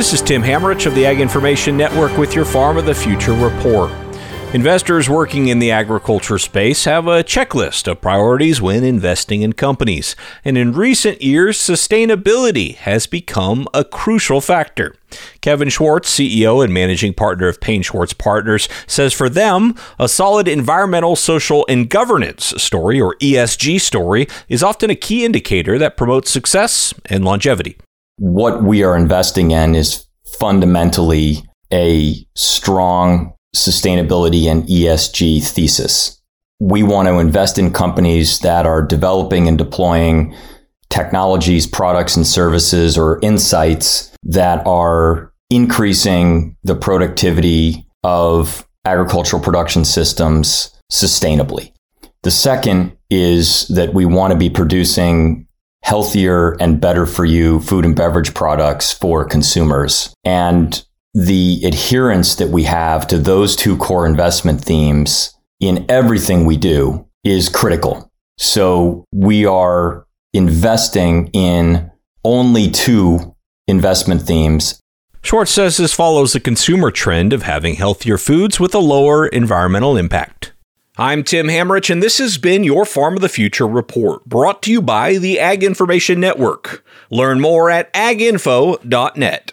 This is Tim Hammerich of the Ag Information Network with your Farm of the Future report. Investors working in the agriculture space have a checklist of priorities when investing in companies. And in recent years, sustainability has become a crucial factor. Kevin Schwartz, CEO and managing partner of Paine Schwartz Partners, says for them, a solid environmental, social, and governance story, or ESG story, is often a key indicator that promotes success and longevity. What we are investing in is fundamentally a strong sustainability and ESG thesis. We want to invest in companies that are developing and deploying technologies, products, and services or insights that are increasing the productivity of agricultural production systems sustainably. The second is that we want to be producing healthier and better for you food and beverage products for consumers. And the adherence that we have to those two core investment themes in everything we do is critical. So we are investing in only two investment themes. Schwartz says this follows the consumer trend of having healthier foods with a lower environmental impact. I'm Tim Hammerich, and this has been your Farm of the Future report, brought to you by the Ag Information Network. Learn more at aginfo.net.